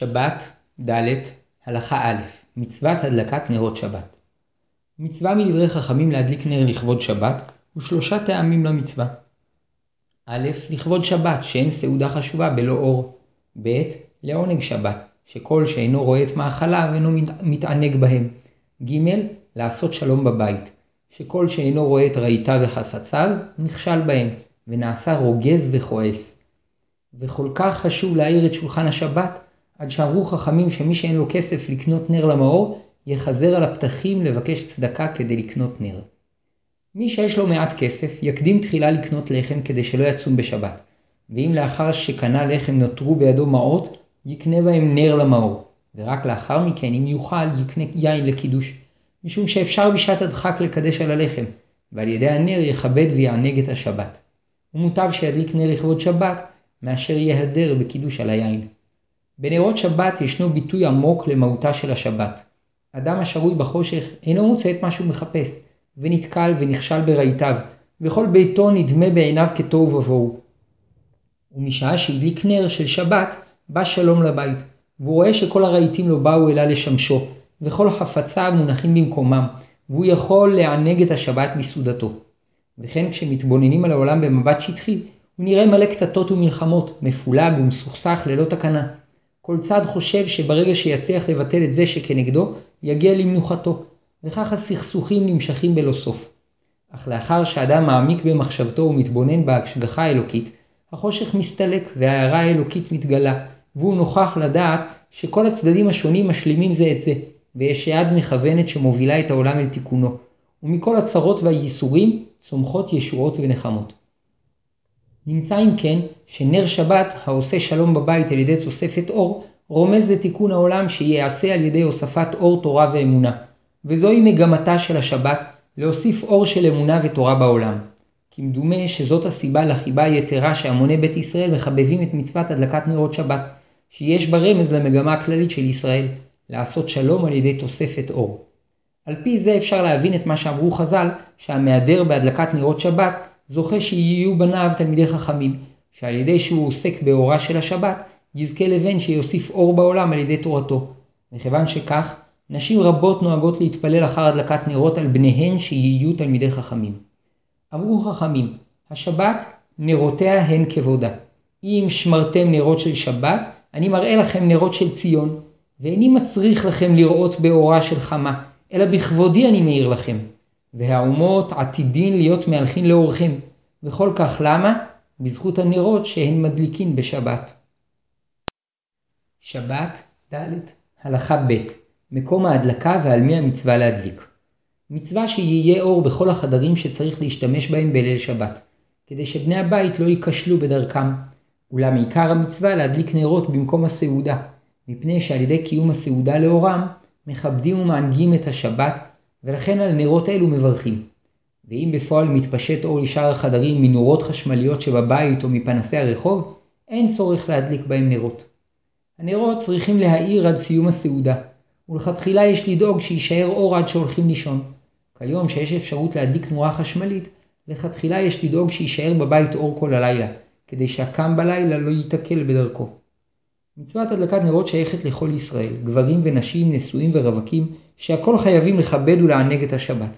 שבת ד' הלכה א' מצוות הדלקת נרות שבת מצווה מדברי חכמים להדליק נר לכבוד שבת ושלושה טעמים למצווה. א' לכבוד שבת שאין סעודה חשובה בלא אור. ב' לעונג שבת שכל שאינו רואה את מאכליו אינו מתענג בהם. ג' לעשות שלום בבית שכל שאינו רואה את רהיטיו וחפציו נכשל בהם ונעשה רוגז וכועס. וכל כך חשוב להאיר את שולחן השבת עד שאמרו חכמים שמי שאין לו כסף לקנות נר למאור, יחזר על הפתחים לבקש צדקה כדי לקנות נר. מי שיש לו מעט כסף, יקדים תחילה לקנות לחם כדי שלא יצום בשבת, ואם לאחר שקנה לחם נותרו בידו מעות, יקנה בהם נר למאור, ורק לאחר מכן, אם יוכל, יקנה יין לקידוש, משום שאפשר בשעת הדחק לקדש על הלחם, ועל ידי הנר יכבד ויענג את השבת. ומוטב שידליק נר לכבוד שבת, מאשר יהדר בקידוש על היין. בנרות שבת ישנו ביטוי עמוק למהותה של השבת. אדם השרוי בחושך אינו מוצא את מה שהוא מחפש, ונתקל ונכשל ברהיטיו, וכל ביתו נדמה בעיניו כתוהו ובוהו. ומשעה שהדליק נר של שבת, בא שלום לבית, והוא רואה שכל הרהיטים לא באו אלא לשמשו, וכל חפציו מונחים במקומם, והוא יכול לענג את השבת מסעודתו. וכן כשמתבוננים על העולם במבט שטחי, הוא נראה מלא קטטות ומלחמות, מפולג ומסוכסך ללא תקנה. כל צד חושב שברגע שיצליח לבטל את זה שכנגדו, יגיע למנוחתו, וכך הסכסוכים נמשכים בלא סוף. אך לאחר שאדם מעמיק במחשבתו ומתבונן בהשגחה האלוקית, החושך מסתלק וההערה האלוקית מתגלה, והוא נוכח לדעת שכל הצדדים השונים משלימים זה את זה, ויש יד מכוונת שמובילה את העולם אל תיקונו, ומכל הצרות והייסורים צומחות ישועות ונחמות. נמצא אם כן שנר שבת העושה שלום בבית על ידי תוספת אור, רומז לתיקון העולם שייעשה על ידי הוספת אור תורה ואמונה, וזוהי מגמתה של השבת להוסיף אור של אמונה ותורה בעולם. כמדומה שזאת הסיבה לחיבה היתרה שהמוני בית ישראל מחבבים את מצוות הדלקת נרות שבת, שיש בה רמז למגמה הכללית של ישראל, לעשות שלום על ידי תוספת אור. על פי זה אפשר להבין את מה שאמרו חז"ל, שהמהדר בהדלקת נרות שבת זוכה שיהיו בניו תלמידי חכמים, שעל ידי שהוא עוסק באורה של השבת, יזכה לבן שיוסיף אור בעולם על ידי תורתו. מכיוון שכך, נשים רבות נוהגות להתפלל אחר הדלקת נרות על בניהן שיהיו תלמידי חכמים. אמרו חכמים, השבת נרותיה הן כבודה. אם שמרתם נרות של שבת, אני מראה לכם נרות של ציון, ואיני מצריך לכם לראות באורה של חמה, אלא בכבודי אני מאיר לכם. והאומות עתידין להיות מהלכין לאורכם, וכל כך למה? בזכות הנרות שהן מדליקין בשבת. שבת ד' הלכה ב' מקום ההדלקה ועל מי המצווה להדליק. מצווה שיהיה אור בכל החדרים שצריך להשתמש בהם בליל שבת, כדי שבני הבית לא ייכשלו בדרכם, אולם עיקר המצווה להדליק נרות במקום הסעודה, מפני שעל ידי קיום הסעודה לאורם, מכבדים ומענגים את השבת, ולכן על נרות אלו מברכים. ואם בפועל מתפשט אור לשאר החדרים מנורות חשמליות שבבית או מפנסי הרחוב, אין צורך להדליק בהם נרות. הנרות צריכים להאיר עד סיום הסעודה, ולכתחילה יש לדאוג שיישאר אור עד שהולכים לישון. כיום שיש אפשרות להדליק נורה חשמלית, לכתחילה יש לדאוג שיישאר בבית אור כל הלילה, כדי שהקם בלילה לא ייתקל בדרכו. מצוות הדלקת נרות שייכת לכל ישראל, גברים ונשים, נשואים ורווקים, שהכל חייבים לכבד ולענג את השבת.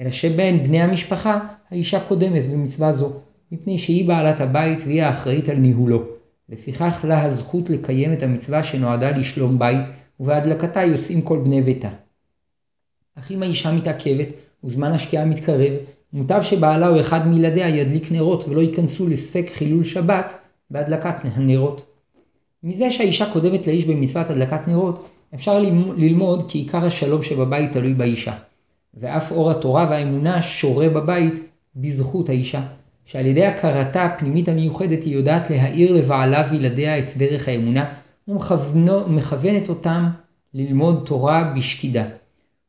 אלא שבין בני המשפחה, האישה קודמת במצווה זו, מפני שהיא בעלת הבית והיא האחראית על ניהולו. לפיכך לה הזכות לקיים את המצווה שנועדה לשלום בית, ובהדלקתה יוצאים כל בני ביתה. אך אם האישה מתעכבת, וזמן השקיעה מתקרב, מוטב שבעלה או אחד מילדיה ידליק נרות ולא ייכנסו לספק חילול שבת בהדלקת הנרות. מזה שהאישה קודמת לאיש במצוות הדלקת נרות, אפשר ללמוד כי עיקר השלום שבבית תלוי באישה. ואף אור התורה והאמונה שורה בבית בזכות האישה, שעל ידי הכרתה הפנימית המיוחדת היא יודעת להאיר לבעלה וילדיה את דרך האמונה, ומכוונת אותם ללמוד תורה בשקידה.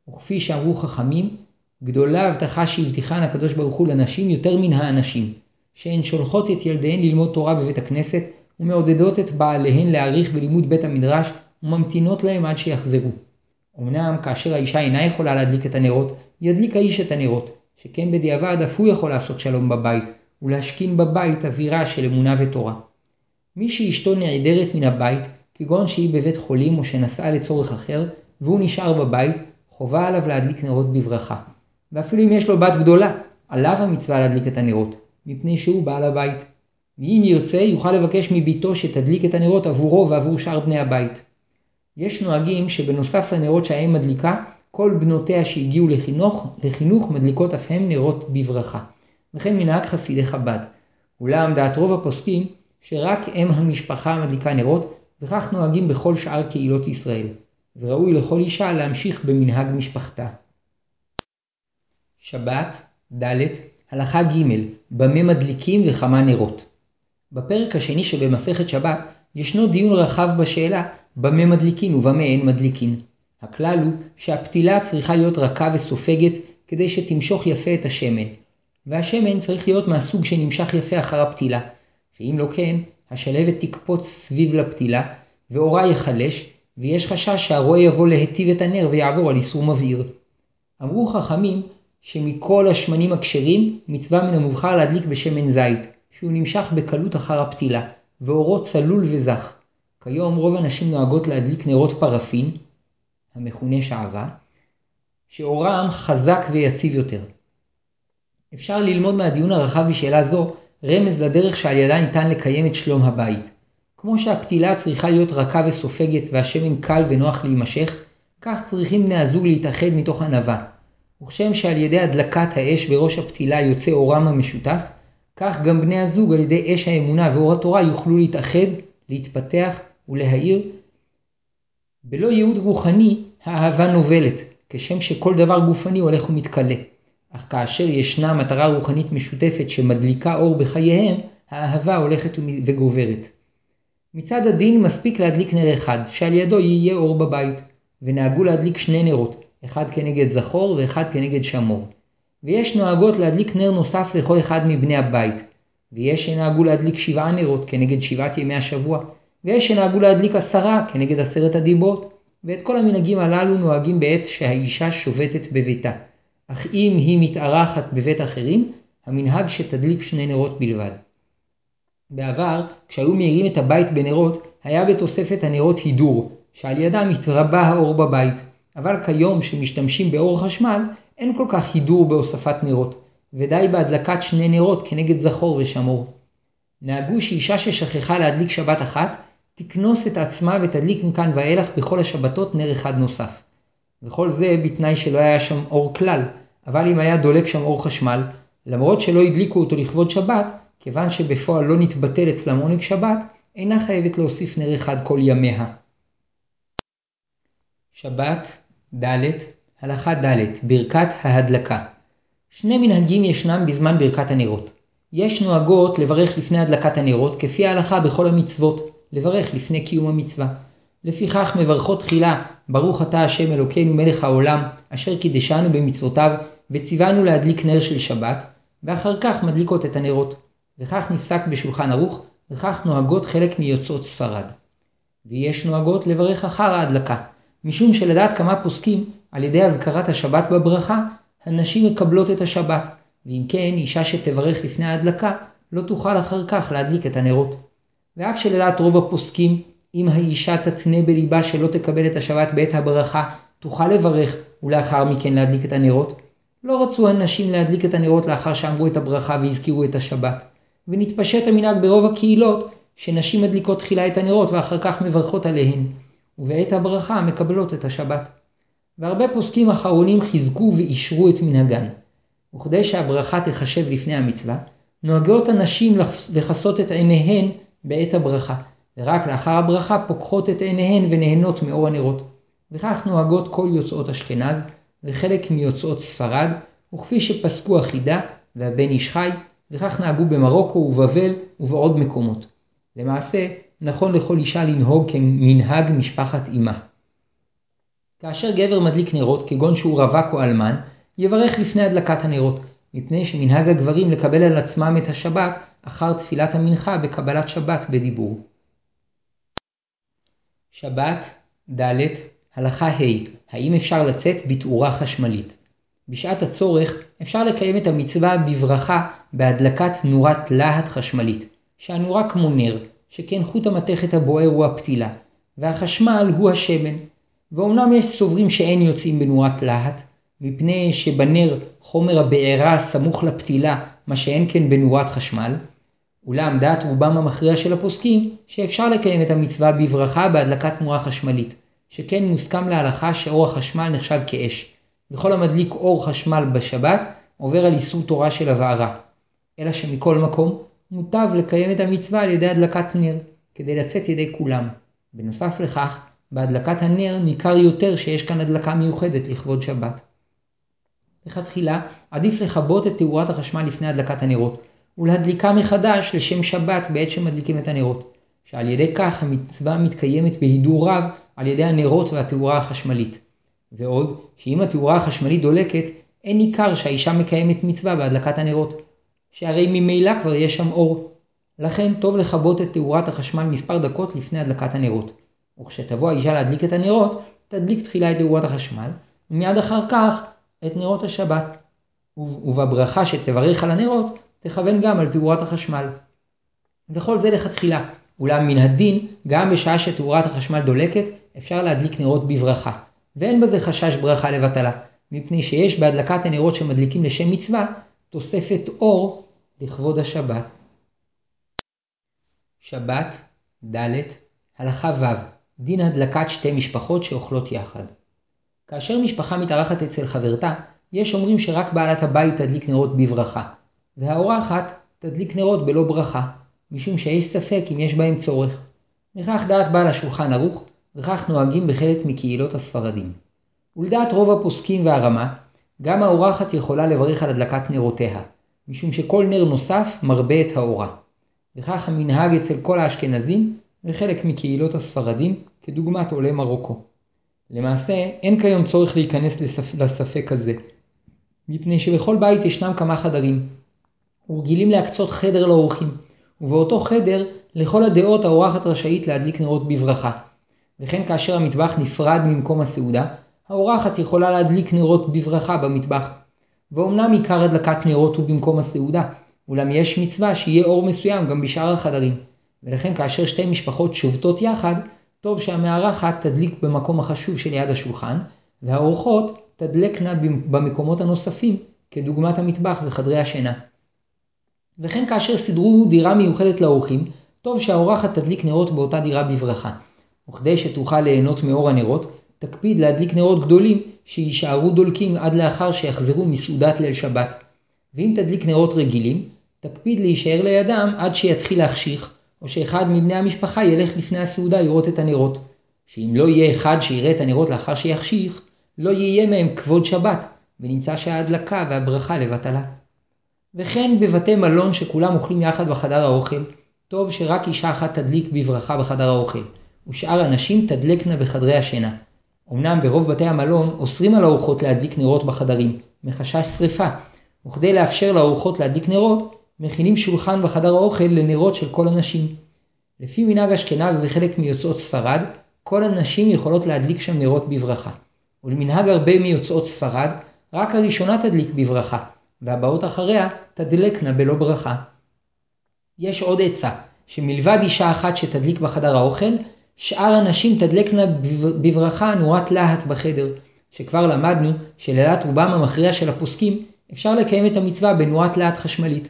וכפי שאמרו חכמים, גדולה הבטחה שהבטיחן הקדוש ברוך הוא לנשים יותר מן האנשים, שהן שולחות את ילדיהן ללמוד תורה בבית הכנסת, ומעודדות את בעליהן להעריך בלימוד בית המדרש, וממתינות להם עד שיחזרו. אמנם כאשר האישה אינה יכולה להדליק את הנרות, ידליק האיש את הנרות, שכן בדיעבד אף הוא יכול לעשות שלום בבית, ולהשכין בבית אווירה של אמונה ותורה. מי שאשתו נעדרת מן הבית, כגון שהיא בבית חולים או שנסעה לצורך אחר, והוא נשאר בבית, חובה עליו להדליק נרות בברכה. ואפילו אם יש לו בת גדולה, עליו המצווה להדליק את הנרות, מפני שהוא בעל הבית. ואם ירצה, יוכל לבקש מביתו שתדליק את הנרות עבורו ועבור שאר בני הבית. יש נוהגים שבנוסף לנרות שהאם מדליקה, כל בנותיה שהגיעו לחינוך, לחינוך מדליקות אף הם נרות בברכה. וכן מנהג חסידי חב"ד. אולם דעת רוב הפוסקים שרק אם המשפחה מדליקה נרות, וכך נוהגים בכל שאר קהילות ישראל, וראוי לכל אישה להמשיך במנהג משפחתה. שבת, ד', הלכה ג', במה מדליקים וכמה נרות. בפרק השני שבמסכת שבת ישנו דיון רחב בשאלה במה מדליקין ובמה אין מדליקין. הכלל הוא שהפתילה צריכה להיות רכה וסופגת כדי שתמשוך יפה את השמן, והשמן צריך להיות מהסוג שנמשך יפה אחר הפתילה, שאם לא כן, השלבת תקפוץ סביב לפתילה, ואורה יחלש, ויש חשש שהרועה יבוא להיטיב את הנר ויעבור על איסור מבעיר. אמרו חכמים שמכל השמנים הכשרים מצווה מן המובחר להדליק בשמן זית, שהוא נמשך בקלות אחר הפתילה, ואורו צלול וזך. כיום רוב הנשים נוהגות להדליק נרות פרפין, המכונה שעווה, שאורם חזק ויציב יותר. אפשר ללמוד מהדיון הרחב בשאלה זו רמז לדרך שעל ידה ניתן לקיים את שלום הבית. כמו שהפתילה צריכה להיות רכה וסופגת והשמן קל ונוח להימשך, כך צריכים בני הזוג להתאחד מתוך ענווה. וכשם שעל ידי הדלקת האש בראש הפתילה יוצא אורם המשותף, כך גם בני הזוג על ידי אש האמונה ואור התורה יוכלו להתאחד, להתפתח ולהאיר. בלא ייעוד רוחני, האהבה נובלת, כשם שכל דבר גופני הולך ומתכלה. אך כאשר ישנה מטרה רוחנית משותפת שמדליקה אור בחייהם, האהבה הולכת וגוברת. מצד הדין מספיק להדליק נר אחד, שעל ידו יהיה אור בבית, ונהגו להדליק שני נרות, אחד כנגד זכור ואחד כנגד שמור. ויש נוהגות להדליק נר נוסף לכל אחד מבני הבית, ויש שנהגו להדליק שבעה נרות כנגד שבעת ימי השבוע, ויש שנהגו להדליק עשרה כנגד עשרת הדיברות, ואת כל המנהגים הללו נוהגים בעת שהאישה שובתת בביתה. אך אם היא מתארחת בבית אחרים, המנהג שתדליק שני נרות בלבד. בעבר, כשהיו מאירים את הבית בנרות, היה בתוספת הנרות הידור, שעל ידם התרבה האור בבית, אבל כיום שמשתמשים באור חשמל, אין כל כך הידור בהוספת נרות, ודי בהדלקת שני נרות כנגד זכור ושמור. נהגו שאישה ששכחה להדליק שבת אחת, תקנוס את עצמה ותדליק מכאן ואילך בכל השבתות נר אחד נוסף. וכל זה בתנאי שלא היה שם אור כלל, אבל אם היה דולק שם אור חשמל, למרות שלא הדליקו אותו לכבוד שבת, כיוון שבפועל לא נתבטל אצלם עונג שבת, אינה חייבת להוסיף נר אחד כל ימיה. שבת, ד', הלכה ד', ברכת ההדלקה. שני מנהגים ישנם בזמן ברכת הנרות. יש נוהגות לברך לפני הדלקת הנרות, כפי ההלכה בכל המצוות, לברך לפני קיום המצווה. לפיכך מברכות תחילה, ברוך אתה השם אלוקינו מלך העולם, אשר קידשנו במצוותיו, וציוונו להדליק נר של שבת, ואחר כך מדליקות את הנרות. וכך נפסק בשולחן ערוך, וכך נוהגות חלק מיוצאות ספרד. ויש נוהגות לברך אחר ההדלקה, משום שלדעת כמה פוסקים, על ידי הזכרת השבת בברכה, הנשים מקבלות את השבת, ואם כן, אישה שתברך לפני ההדלקה, לא תוכל אחר כך להדליק את הנרות. ואף שלדעת רוב הפוסקים, אם האישה תתנה בליבה שלא תקבל את השבת בעת הברכה, תוכל לברך ולאחר מכן להדליק את הנרות. לא רצו הנשים להדליק את הנרות לאחר שאמרו את הברכה והזכירו את השבת. ונתפשט המנהג ברוב הקהילות שנשים מדליקות תחילה את הנרות ואחר כך מברכות עליהן, ובעת הברכה מקבלות את השבת. והרבה פוסקים אחרונים חיזקו ואישרו את מנהגן. וכדי שהברכה תחשב לפני המצווה, נוהגות הנשים לכסות את עיניהן בעת הברכה, ורק לאחר הברכה פוקחות את עיניהן ונהנות מאור הנרות. וכך נוהגות כל יוצאות אשכנז, וחלק מיוצאות ספרד, וכפי שפסקו החידה והבן איש חי, וכך נהגו במרוקו ובבל ובעוד מקומות. למעשה, נכון לכל אישה לנהוג כמנהג משפחת אמה. כאשר גבר מדליק נרות, כגון שהוא רווק או אלמן, יברך לפני הדלקת הנרות, מפני שמנהג הגברים לקבל על עצמם את השבת אחר תפילת המנחה בקבלת שבת בדיבור. שבת, ד', הלכה ה', האם אפשר לצאת בתאורה חשמלית? בשעת הצורך אפשר לקיים את המצווה בברכה בהדלקת נורת להט חשמלית, שהנורה כמו נר, שכן חוט המתכת הבוער הוא הפתילה, והחשמל הוא השמן. ואומנם יש סוברים שאין יוצאים בנורת להט, מפני שבנר חומר הבעירה סמוך לפתילה, מה שאין כן בנורת חשמל, אולם דעת רובם המכריע של הפוסקים שאפשר לקיים את המצווה בברכה בהדלקת תנועה חשמלית, שכן מוסכם להלכה שאור החשמל נחשב כאש, וכל המדליק אור חשמל בשבת עובר על איסור תורה של הבערה. אלא שמכל מקום מוטב לקיים את המצווה על ידי הדלקת נר, כדי לצאת ידי כולם. בנוסף לכך, בהדלקת הנר ניכר יותר שיש כאן הדלקה מיוחדת לכבוד שבת. לכתחילה עדיף לכבות את תאורת החשמל לפני הדלקת הנרות, ולהדליקה מחדש לשם שבת בעת שמדליקים את הנרות, שעל ידי כך המצווה מתקיימת בהידור רב על ידי הנרות והתאורה החשמלית. ועוד, שאם התאורה החשמלית דולקת, אין ניכר שהאישה מקיימת מצווה בהדלקת הנרות, שהרי ממילא כבר יש שם אור. לכן טוב לכבות את תאורת החשמל מספר דקות לפני הדלקת הנרות. וכשתבוא האישה להדליק את הנרות, תדליק תחילה את תאורת החשמל, ומיד אחר כך את נרות השבת. ובברכה שתברך על הנרות, תכוון גם על תאורת החשמל. וכל זה לכתחילה, אולם מן הדין, גם בשעה שתאורת החשמל דולקת, אפשר להדליק נרות בברכה, ואין בזה חשש ברכה לבטלה, מפני שיש בהדלקת הנרות שמדליקים לשם מצווה, תוספת אור לכבוד השבת. שבת, ד', הלכה ו', דין הדלקת שתי משפחות שאוכלות יחד. כאשר משפחה מתארחת אצל חברתה, יש אומרים שרק בעלת הבית תדליק נרות בברכה, והאורחת תדליק נרות בלא ברכה, משום שיש ספק אם יש בהם צורך. וכך דעת בעל השולחן ערוך, וכך נוהגים בחלק מקהילות הספרדים. ולדעת רוב הפוסקים והרמה, גם האורחת יכולה לברך על הדלקת נרותיה, משום שכל נר נוסף מרבה את האורה. וכך המנהג אצל כל האשכנזים וחלק מקהילות הספרדים, כדוגמת עולי מרוקו. למעשה, אין כיום צורך להיכנס לספ... לספק הזה, מפני שבכל בית ישנם כמה חדרים, ורגילים להקצות חדר לאורחים, ובאותו חדר, לכל הדעות האורחת רשאית להדליק נרות בברכה. וכן כאשר המטבח נפרד ממקום הסעודה, האורחת יכולה להדליק נרות בברכה במטבח. ואומנם עיקר הדלקת נרות הוא במקום הסעודה, אולם יש מצווה שיהיה אור מסוים גם בשאר החדרים. ולכן כאשר שתי משפחות שובתות יחד, טוב שהמארחת תדליק במקום החשוב שליד השולחן, והאורחות תדלקנה במקומות הנוספים, כדוגמת המטבח וחדרי השינה. וכן כאשר סידרו דירה מיוחדת לאורחים, טוב שהאורחת תדליק נרות באותה דירה בברכה. וכדי שתוכל ליהנות מאור הנרות, תקפיד להדליק נרות גדולים שיישארו דולקים עד לאחר שיחזרו מסעודת ליל שבת. ואם תדליק נרות רגילים, תקפיד להישאר לידם עד שיתחיל להחשיך, או שאחד מבני המשפחה ילך לפני הסעודה לראות את הנרות. שאם לא יהיה אחד שיראה את הנרות לאחר שיחשיך, לא יהיה מהם כבוד שבת, ונמצא שההדלקה והברכה לבטלה. וכן בבתי מלון שכולם אוכלים יחד בחדר האוכל, טוב שרק אישה אחת תדליק בברכה בחדר האוכל, ושאר הנשים תדלקנה בחדרי השינה. אמנם ברוב בתי המלון אוסרים על האורחות להדליק נרות בחדרים, מחשש שרפה, וכדי לאפשר לאורחות להדליק נרות, מכינים שולחן בחדר האוכל לנרות של כל הנשים. לפי מנהג אשכנז וחלק מיוצאות ספרד, כל הנשים יכולות להדליק שם נרות בברכה. ולמנהג הרבה מיוצאות ספרד, רק הראשונה תדליק בברכה, והבאות אחריה תדלקנה בלא ברכה. יש עוד עצה, שמלבד אישה אחת שתדליק בחדר האוכל, שאר הנשים תדלקנה בברכה נורת להט בחדר, שכבר למדנו שלדעת רובם המכריע של הפוסקים אפשר לקיים את המצווה בנורת להט חשמלית.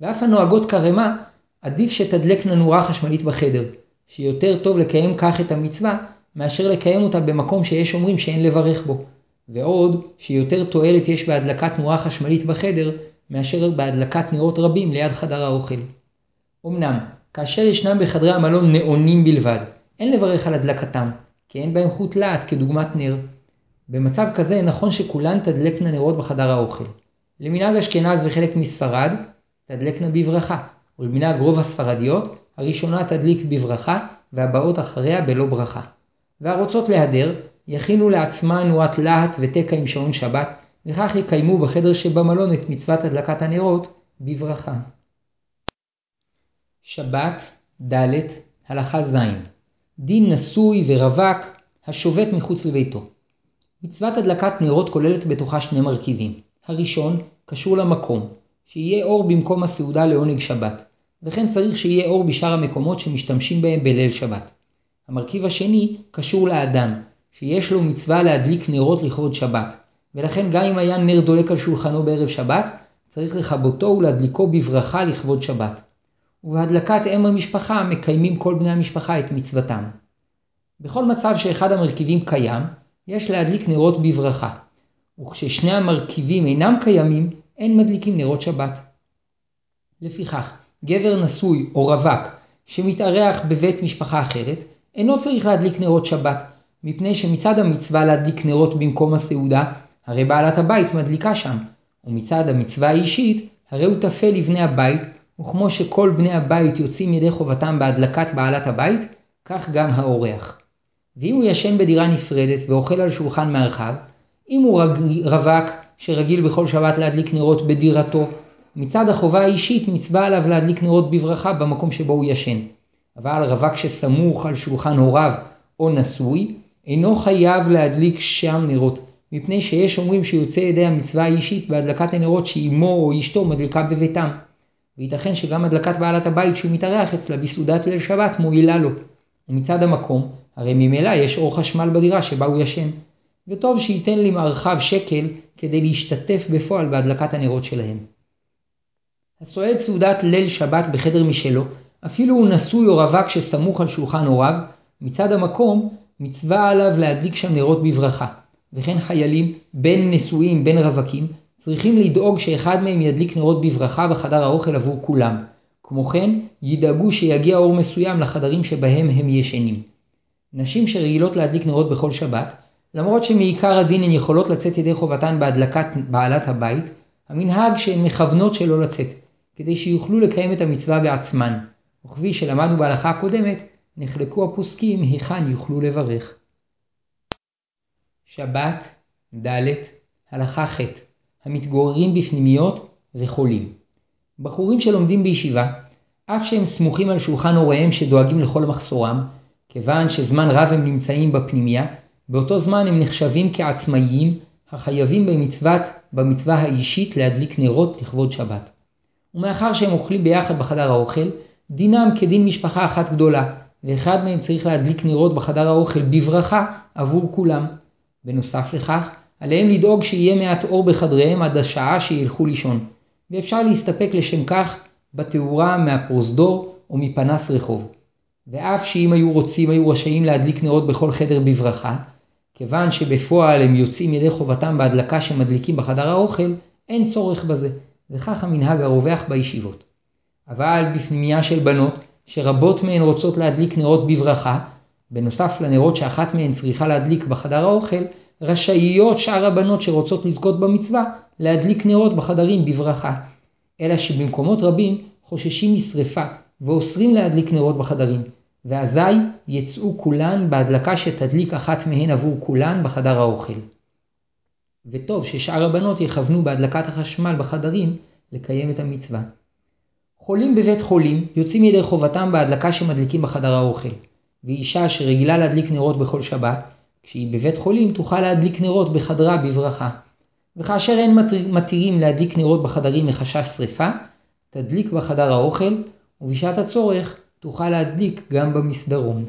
ואף הנוהגות כרמה, עדיף שתדלקנה נורה חשמלית בחדר, שיותר טוב לקיים כך את המצווה, מאשר לקיים אותה במקום שיש אומרים שאין לברך בו. ועוד, שיותר תועלת יש בהדלקת נורה חשמלית בחדר, מאשר בהדלקת נרות רבים ליד חדר האוכל. אמנם, כאשר ישנם בחדרי המלון נאונים בלבד, אין לברך על הדלקתם, כי אין בהם חוט להט כדוגמת נר. במצב כזה נכון שכולן תדלקנה נרות בחדר האוכל. למנהג אשכנז וחלק מספרד, תדלקנה בברכה, ולמנהג רוב הספרדיות, הראשונה תדליק בברכה, והבאות אחריה בלא ברכה. והרוצות להדר, יכינו לעצמה נורת להט ותקע עם שעון שבת, וכך יקיימו בחדר שבמלון את מצוות הדלקת הנרות בברכה. שבת, ד', הלכה ז', דין נשוי ורווק השובת מחוץ לביתו. מצוות הדלקת נרות כוללת בתוכה שני מרכיבים. הראשון קשור למקום, שיהיה אור במקום הסעודה לעונג שבת, וכן צריך שיהיה אור בשאר המקומות שמשתמשים בהם בליל שבת. המרכיב השני קשור לאדם, שיש לו מצווה להדליק נרות לכבוד שבת, ולכן גם אם היה נר דולק על שולחנו בערב שבת, צריך לכבותו ולהדליקו בברכה לכבוד שבת. ובהדלקת אם המשפחה מקיימים כל בני המשפחה את מצוותם. בכל מצב שאחד המרכיבים קיים, יש להדליק נרות בברכה, וכששני המרכיבים אינם קיימים, אין מדליקים נרות שבת. לפיכך, גבר נשוי או רווק שמתארח בבית משפחה אחרת, אינו צריך להדליק נרות שבת, מפני שמצד המצווה להדליק נרות במקום הסעודה, הרי בעלת הבית מדליקה שם, ומצד המצווה האישית, הרי הוא תפה לבני הבית, וכמו שכל בני הבית יוצאים ידי חובתם בהדלקת בעלת הבית, כך גם האורח. ואם הוא ישן בדירה נפרדת ואוכל על שולחן מרחב, אם הוא רווק שרגיל בכל שבת להדליק נרות בדירתו, מצד החובה האישית מצווה עליו להדליק נרות בברכה במקום שבו הוא ישן. אבל רווק שסמוך על שולחן הוריו או נשוי, אינו חייב להדליק שם נרות, מפני שיש אומרים שיוצא ידי המצווה האישית בהדלקת הנרות שאימו או אשתו מדליקה בביתם. וייתכן שגם הדלקת בעלת הבית שהוא מתארח אצלה בסעודת ליל שבת מועילה לו. ומצד המקום, הרי ממילא יש אור חשמל בדירה שבה הוא ישן. וטוב שייתן למרחב שקל כדי להשתתף בפועל בהדלקת הנרות שלהם. הסועד סעודת ליל שבת בחדר משלו, אפילו הוא נשוי או רווק שסמוך על שולחן הוריו, מצד המקום מצווה עליו להדליק שם נרות בברכה. וכן חיילים, בין נשואים בין רווקים, צריכים לדאוג שאחד מהם ידליק נרות בברכה בחדר האוכל עבור כולם. כמו כן, ידאגו שיגיע אור מסוים לחדרים שבהם הם ישנים. נשים שרגילות להדליק נרות בכל שבת, למרות שמעיקר הדין הן יכולות לצאת ידי חובתן בהדלקת בעלת הבית, המנהג שהן מכוונות שלא לצאת, כדי שיוכלו לקיים את המצווה בעצמן, וכפי שלמדנו בהלכה הקודמת, נחלקו הפוסקים היכן יוכלו לברך. שבת, ד', הלכה ח', המתגוררים בפנימיות וחולים. בחורים שלומדים בישיבה, אף שהם סמוכים על שולחן הוריהם שדואגים לכל מחסורם, כיוון שזמן רב הם נמצאים בפנימיה, באותו זמן הם נחשבים כעצמאיים, החייבים במצוות, במצווה האישית להדליק נרות לכבוד שבת. ומאחר שהם אוכלים ביחד בחדר האוכל, דינם כדין משפחה אחת גדולה, ואחד מהם צריך להדליק נרות בחדר האוכל בברכה עבור כולם. בנוסף לכך, עליהם לדאוג שיהיה מעט אור בחדריהם עד השעה שילכו לישון, ואפשר להסתפק לשם כך בתאורה מהפרוזדור או מפנס רחוב. ואף שאם היו רוצים היו רשאים להדליק נרות בכל חדר בברכה, כיוון שבפועל הם יוצאים ידי חובתם בהדלקה שמדליקים בחדר האוכל, אין צורך בזה, וכך המנהג הרווח בישיבות. אבל בפנימייה של בנות, שרבות מהן רוצות להדליק נרות בברכה, בנוסף לנרות שאחת מהן צריכה להדליק בחדר האוכל, רשאיות שאר הבנות שרוצות לזכות במצווה להדליק נרות בחדרים בברכה. אלא שבמקומות רבים חוששים משרפה ואוסרים להדליק נרות בחדרים, ואזי יצאו כולן בהדלקה שתדליק אחת מהן עבור כולן בחדר האוכל. וטוב ששאר הבנות יכוונו בהדלקת החשמל בחדרים לקיים את המצווה. חולים בבית חולים יוצאים ידי חובתם בהדלקה שמדליקים בחדר האוכל, ואישה שרגילה להדליק נרות בכל שבת, כשהיא בבית חולים תוכל להדליק נרות בחדרה בברכה. וכאשר אין מתירים להדליק נרות בחדרים מחשש שרפה, תדליק בחדר האוכל, ובשעת הצורך תוכל להדליק גם במסדרון.